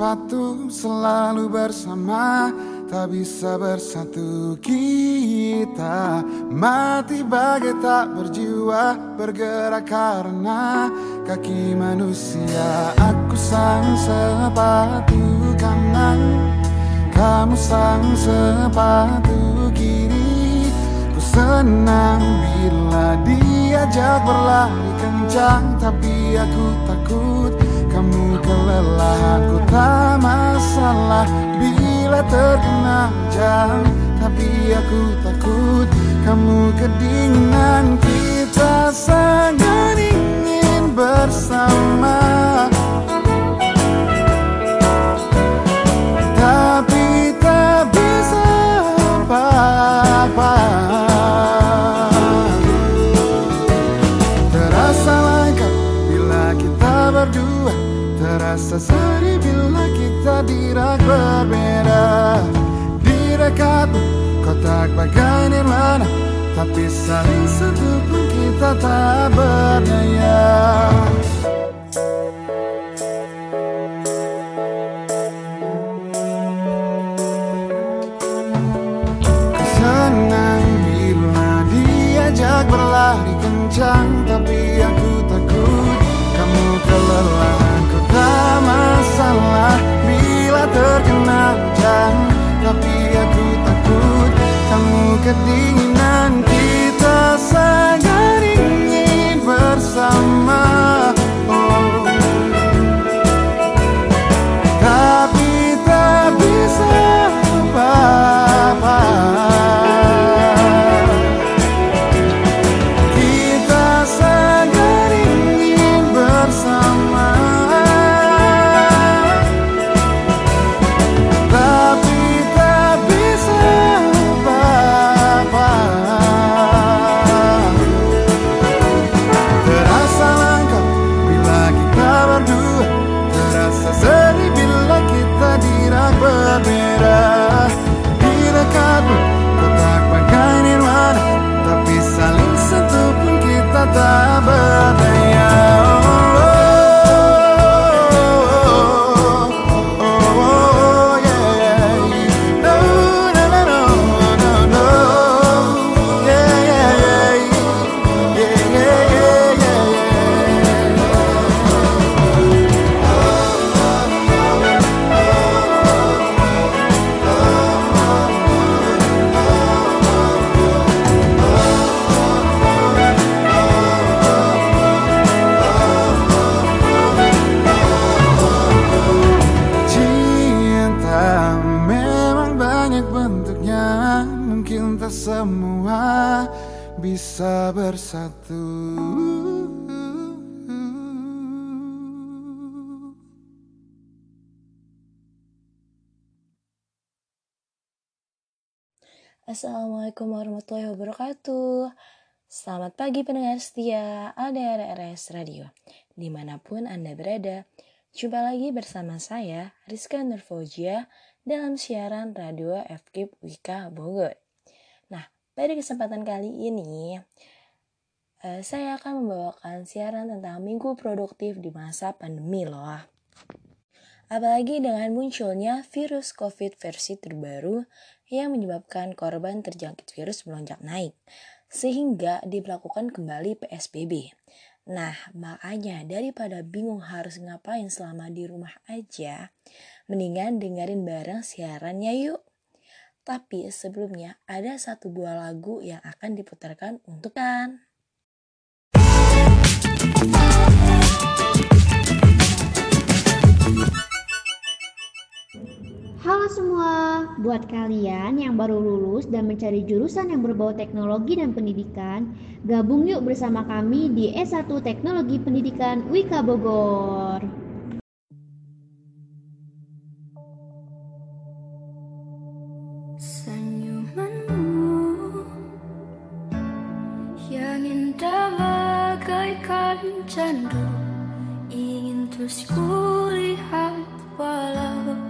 Sepatu selalu bersama Tak bisa bersatu kita. Mati bagai tak berjiwa Bergerak karena kaki manusia. Aku sang sepatu kanan Kamu sang sepatu kiri. Ku senang bila diajak berlari kencang Tapi aku takut kamu kelelahan. Ku tak masalah bila terkena jam Tapi aku takut kamu kedinginan. Kita sangat ingin bersama Tapi saling satu pun kita tak berdaya Senang bila diajak berlari kencang Tapi aku takut kamu kelelahan. Kau tak masalah bila terkena hujan Tapi aku takut kamu kedinginan Selamat pagi pendengar setia ADRRS Radio. Di mana pun Anda berada Jumpa lagi bersama saya Rizka Nurfojia Dalam siaran Radio FKIP Wika Bogor. Nah pada kesempatan kali ini eh, Saya akan membawakan siaran tentang minggu produktif di masa pandemi loh. Apalagi dengan munculnya virus COVID versi terbaru yang menyebabkan korban terjangkit virus melonjak naik, sehingga diberlakukan kembali PSBB. Nah, makanya daripada bingung harus ngapain selama di rumah aja, mendingan dengerin bareng siarannya yuk. Tapi sebelumnya ada satu buah lagu yang akan diputarkan untuk kan. Halo semua, buat kalian yang baru lulus dan mencari jurusan yang berbau teknologi dan pendidikan, gabung yuk bersama kami di S1 Teknologi Pendidikan Wika Bogor. Senyumanmu yang indah bagaikan candu ingin terus kulihat walau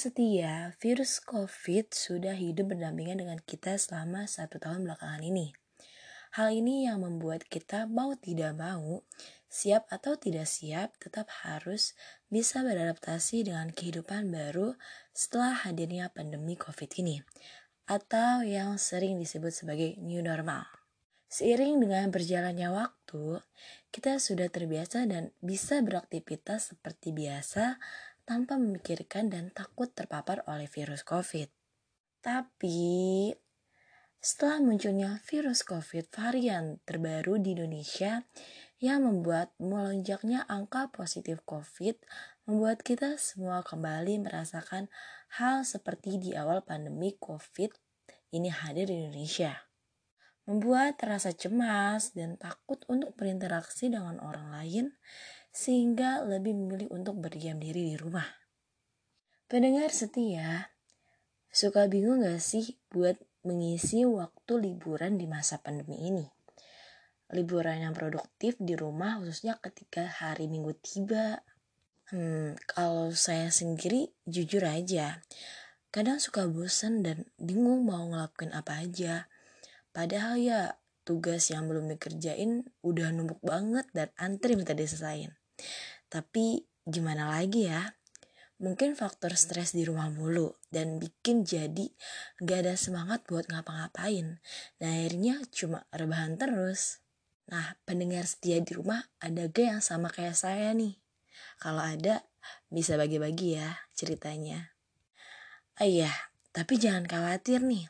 setia, virus COVID sudah hidup berdampingan dengan kita selama satu tahun belakangan ini. Hal ini yang membuat kita mau tidak mau, siap atau tidak siap, tetap harus bisa beradaptasi dengan kehidupan baru setelah hadirnya pandemi COVID ini, atau yang sering disebut sebagai new normal. Seiring dengan berjalannya waktu, kita sudah terbiasa dan bisa beraktivitas seperti biasa tanpa memikirkan dan takut terpapar oleh virus COVID. Tapi setelah munculnya virus COVID varian terbaru di Indonesia yang membuat melonjaknya angka positif COVID, membuat kita semua kembali merasakan hal seperti di awal pandemi COVID ini hadir di Indonesia. Membuat rasa cemas dan takut untuk berinteraksi dengan orang lain sehingga lebih memilih untuk berdiam diri di rumah. Pendengar setia, suka bingung gak sih buat mengisi waktu liburan di masa pandemi ini? Liburan yang produktif di rumah khususnya ketika hari minggu tiba. Hmm, kalau saya sendiri jujur aja, kadang suka bosan dan bingung mau ngelakuin apa aja. Padahal ya tugas yang belum dikerjain udah numpuk banget dan antri minta diselesain. Tapi gimana lagi ya? Mungkin faktor stres di rumah mulu dan bikin jadi gak ada semangat buat ngapa-ngapain. Nah akhirnya cuma rebahan terus. Nah pendengar setia di rumah ada gak yang sama kayak saya nih? Kalau ada bisa bagi-bagi ya ceritanya. Ah iya, tapi jangan khawatir nih.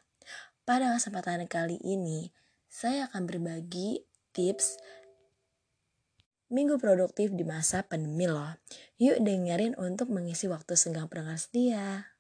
Pada kesempatan kali ini, saya akan berbagi tips Minggu produktif di masa pandemi loh. Yuk dengerin untuk mengisi waktu senggang pendengar setia.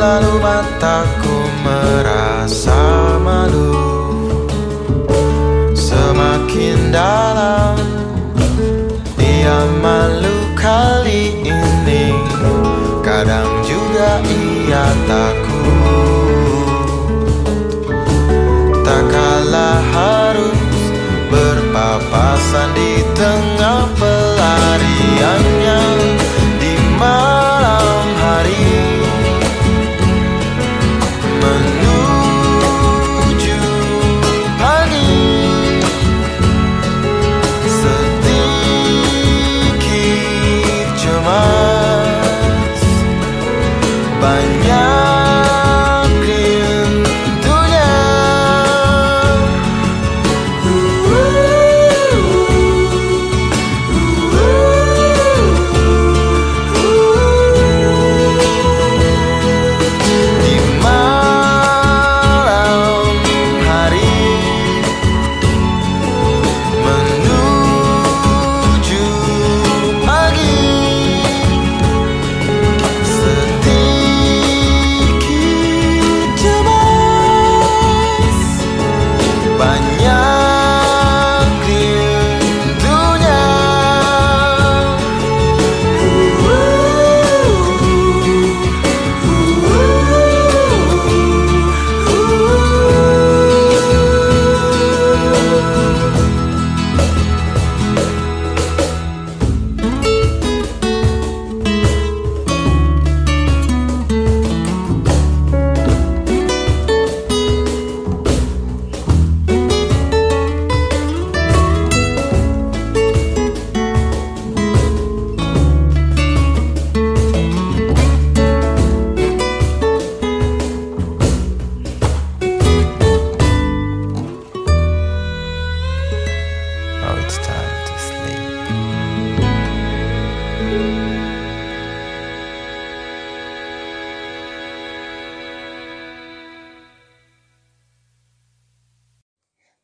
Lalu mataku merasa malu. Semakin dalam Ia malu kali ini. Kadang juga ia takut. Tak kalah harus berpapasan di tengah pelariannya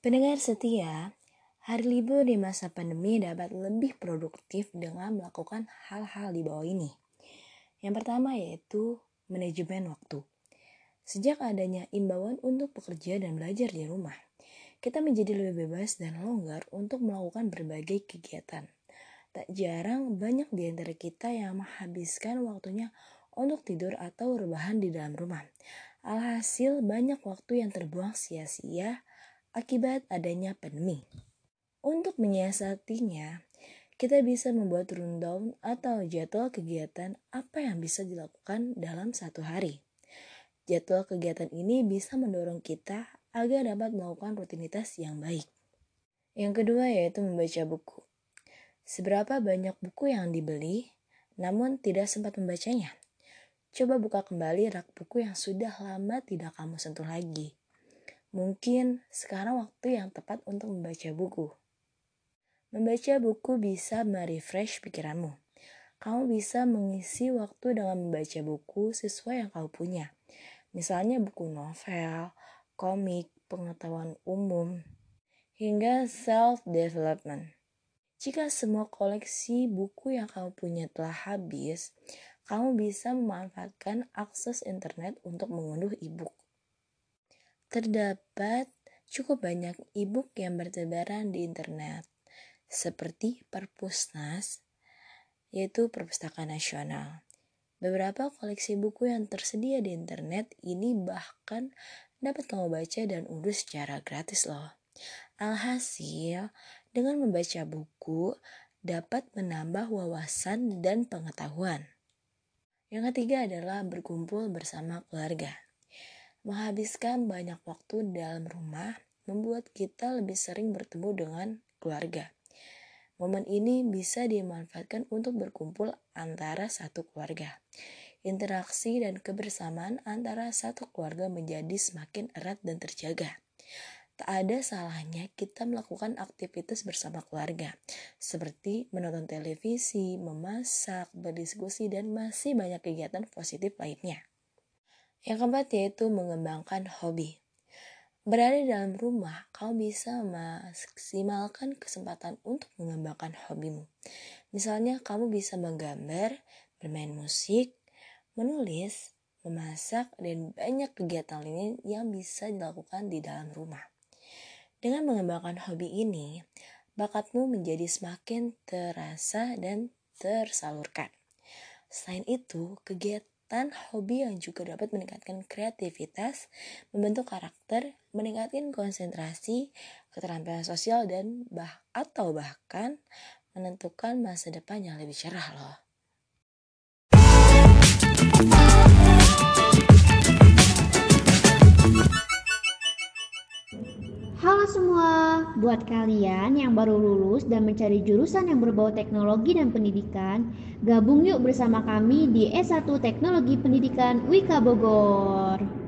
Pendengar setia, hari libur di masa pandemi dapat lebih produktif dengan melakukan hal-hal di bawah ini. Yang pertama yaitu manajemen waktu. Sejak adanya imbauan untuk bekerja dan belajar di rumah, kita menjadi lebih bebas dan longgar untuk melakukan berbagai kegiatan. Tak jarang banyak di antara kita yang menghabiskan waktunya untuk tidur atau rebahan di dalam rumah. Alhasil banyak waktu yang terbuang sia-sia akibat adanya pandemi. Untuk menyiasatinya, kita bisa membuat rundown atau jadwal kegiatan apa yang bisa dilakukan dalam satu hari. Jadwal kegiatan ini bisa mendorong kita agar dapat melakukan rutinitas yang baik. Yang kedua yaitu membaca buku. Seberapa banyak buku yang dibeli, namun tidak sempat membacanya? Coba buka kembali rak buku yang sudah lama tidak kamu sentuh lagi. Mungkin sekarang waktu yang tepat untuk membaca buku. Membaca buku bisa merefresh pikiranmu. kamu bisa mengisi waktu dengan membaca buku sesuai yang kamu punya. Misalnya buku novel, komik, pengetahuan umum, hingga self-development. Jika semua koleksi buku yang kamu punya telah habis, kamu bisa memanfaatkan akses internet untuk mengunduh e-book. Terdapat cukup banyak e-book yang bertebaran di internet, seperti Perpusnas, yaitu Perpustakaan Nasional. Beberapa koleksi buku yang tersedia di internet ini bahkan dapat kamu baca dan unduh secara gratis loh. Alhasil, dengan membaca buku dapat menambah wawasan dan pengetahuan. Yang ketiga adalah berkumpul bersama keluarga. Menghabiskan banyak waktu dalam rumah membuat kita lebih sering bertemu dengan keluarga. Momen ini bisa dimanfaatkan untuk berkumpul antara satu keluarga. Interaksi dan kebersamaan antara satu keluarga menjadi semakin erat dan terjaga. Tak ada salahnya kita melakukan aktivitas bersama keluarga, seperti menonton televisi, memasak, berdiskusi, dan masih banyak kegiatan positif lainnya. Yang keempat yaitu mengembangkan hobi. Berada dalam rumah, kamu bisa memaksimalkan kesempatan untuk mengembangkan hobimu. Misalnya, kamu bisa menggambar, bermain musik, menulis, memasak, dan banyak kegiatan lainnya yang bisa dilakukan di dalam rumah. Dengan mengembangkan hobi ini, bakatmu menjadi semakin terasa dan tersalurkan. Selain itu, kegiatan kegiatan hobi yang juga dapat meningkatkan kreativitas, membentuk karakter, meningkatkan konsentrasi, keterampilan sosial dan bah atau bahkan menentukan masa depan yang lebih cerah loh. Halo semua, buat kalian yang baru lulus dan mencari jurusan yang berbau teknologi dan pendidikan, gabung yuk bersama kami di S1 Teknologi Pendidikan Wika Bogor.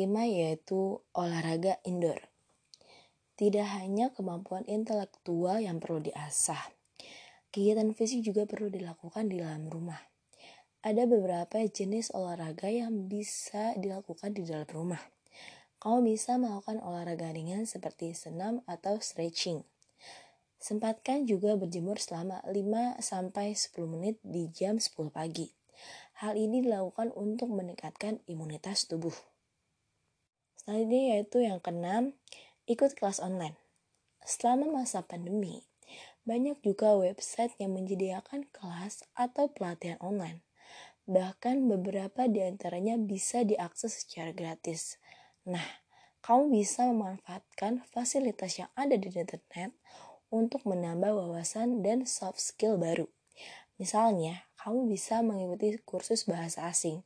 Kelima yaitu olahraga indoor. Tidak hanya kemampuan intelektual yang perlu diasah, kegiatan fisik juga perlu dilakukan di dalam rumah. Ada beberapa jenis olahraga yang bisa dilakukan di dalam rumah. Kamu bisa melakukan olahraga ringan seperti senam atau stretching. Sempatkan juga berjemur selama 5 sampai 10 menit di jam 10 pagi. Hal ini dilakukan untuk meningkatkan imunitas tubuh. Selanjutnya yaitu yang keenam, ikut kelas online. Selama masa pandemi, banyak juga website yang menyediakan kelas atau pelatihan online. Bahkan beberapa di antaranya bisa diakses secara gratis. Nah, kamu bisa memanfaatkan fasilitas yang ada di internet untuk menambah wawasan dan soft skill baru. Misalnya, kamu bisa mengikuti kursus bahasa asing,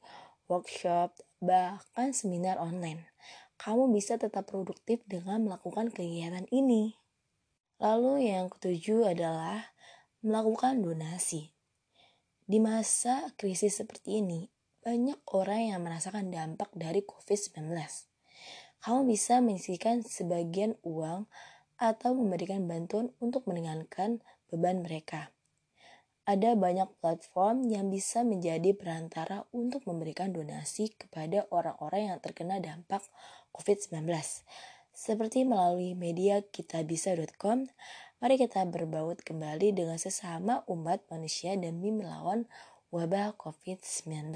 workshop, bahkan seminar online. Kamu bisa tetap produktif dengan melakukan kegiatan ini. Lalu yang ketujuh adalah melakukan donasi. Di masa krisis seperti ini, banyak orang yang merasakan dampak dari COVID-19. Kamu bisa menyisihkan sebagian uang atau memberikan bantuan untuk meringankan beban mereka. Ada banyak platform yang bisa menjadi perantara untuk memberikan donasi kepada orang-orang yang terkena dampak COVID-19. Seperti melalui media kitabisa.com, mari kita berbaut kembali dengan sesama umat manusia demi melawan wabah COVID-19.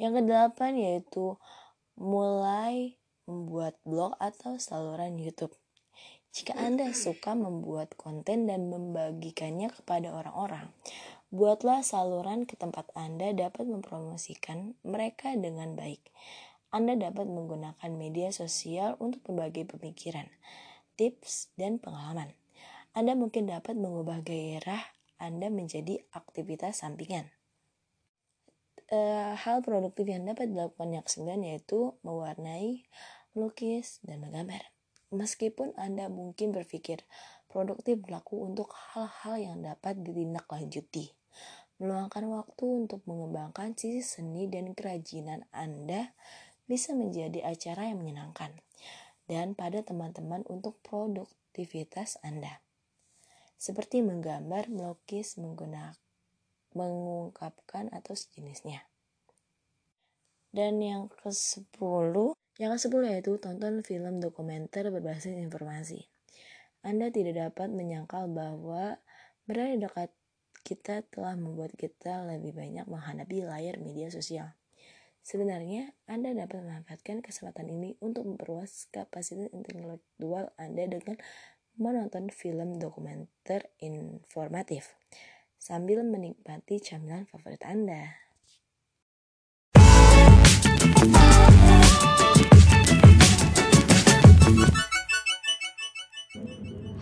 Yang kedelapan yaitu mulai membuat blog atau saluran YouTube. Jika Anda suka membuat konten dan membagikannya kepada orang-orang, buatlah saluran ke tempat Anda dapat mempromosikan mereka dengan baik. Anda dapat menggunakan media sosial untuk berbagi pemikiran, tips, dan pengalaman. Anda mungkin dapat mengubah gairah Anda menjadi aktivitas sampingan. Uh, hal produktif yang dapat dilakukan yang kesembilan yaitu mewarnai, melukis, dan menggambar. Meskipun Anda mungkin berpikir produktif berlaku untuk hal-hal yang dapat ditindaklanjuti. Meluangkan waktu untuk mengembangkan sisi seni dan kerajinan Anda bisa menjadi acara yang menyenangkan dan pada teman-teman untuk produktivitas Anda. Seperti menggambar, melukis, menggunakan mengungkapkan atau sejenisnya. Dan yang ke-10 yang ke-10 yaitu tonton film dokumenter berbasis informasi. Anda tidak dapat menyangkal bahwa berada dekat kita telah membuat kita lebih banyak menghadapi layar media sosial. Sebenarnya, Anda dapat memanfaatkan kesempatan ini untuk memperluas kapasitas intelektual Anda dengan menonton film dokumenter informatif sambil menikmati camilan favorit Anda.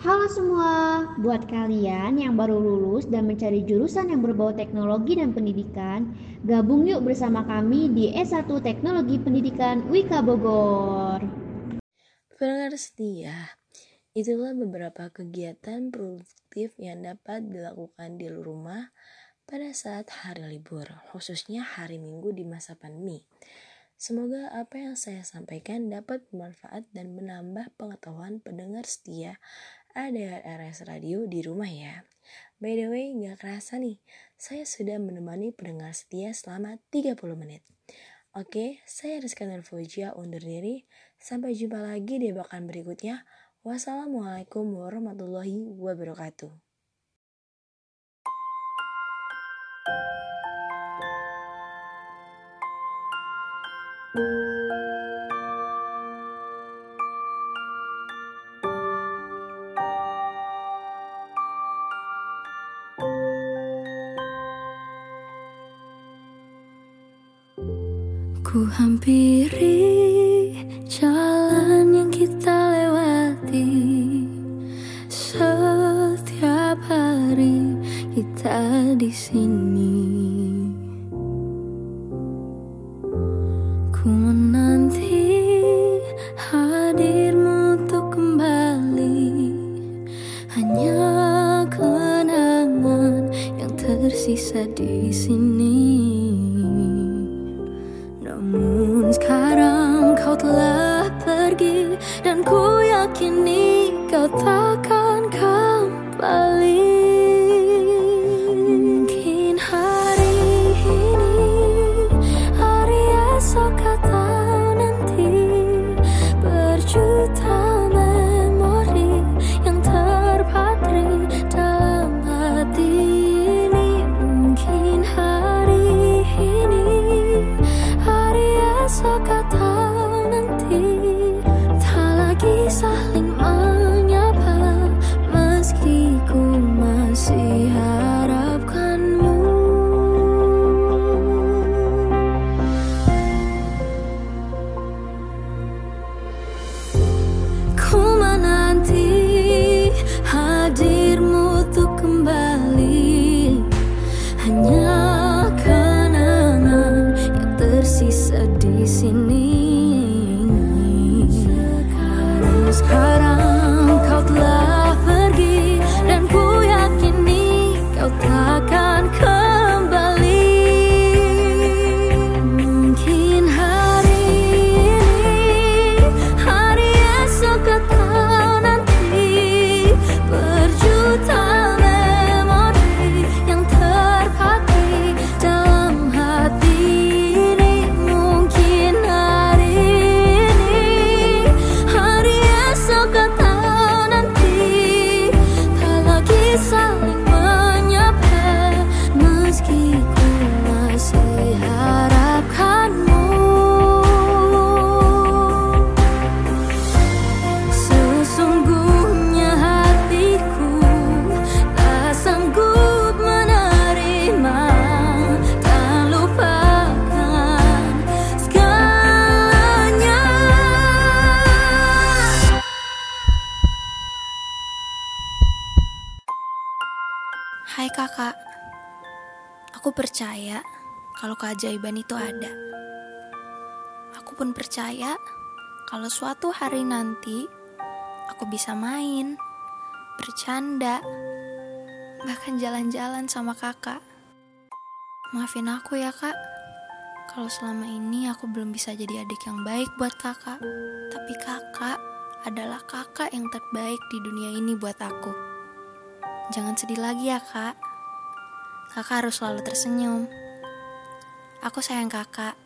Halo semua, buat kalian yang baru lulus dan mencari jurusan yang berbau teknologi dan pendidikan, gabung yuk bersama kami di S1 Teknologi Pendidikan Wika Bogor. Pendengar setia, itulah beberapa kegiatan produktif yang dapat dilakukan di rumah pada saat hari libur, khususnya hari Minggu di masa pandemi. Semoga apa yang saya sampaikan dapat bermanfaat dan menambah pengetahuan pendengar setia ada RS Radio di rumah ya. By the way, gak kerasa nih, saya sudah menemani pendengar setia selama 30 menit. Oke, saya Rizka Nervojia undur diri. Sampai jumpa lagi di bakan berikutnya. Wassalamualaikum warahmatullahi wabarakatuh. Ku hampiri jalan yang kita lewati. Setiap hari kita di sini kalau keajaiban itu ada. Aku pun percaya kalau suatu hari nanti aku bisa main, bercanda, bahkan jalan-jalan sama kakak. Maafin aku ya kak, kalau selama ini aku belum bisa jadi adik yang baik buat kakak. Tapi kakak adalah kakak yang terbaik di dunia ini buat aku. Jangan sedih lagi ya kak, kakak harus selalu tersenyum. Aku sayang kakak.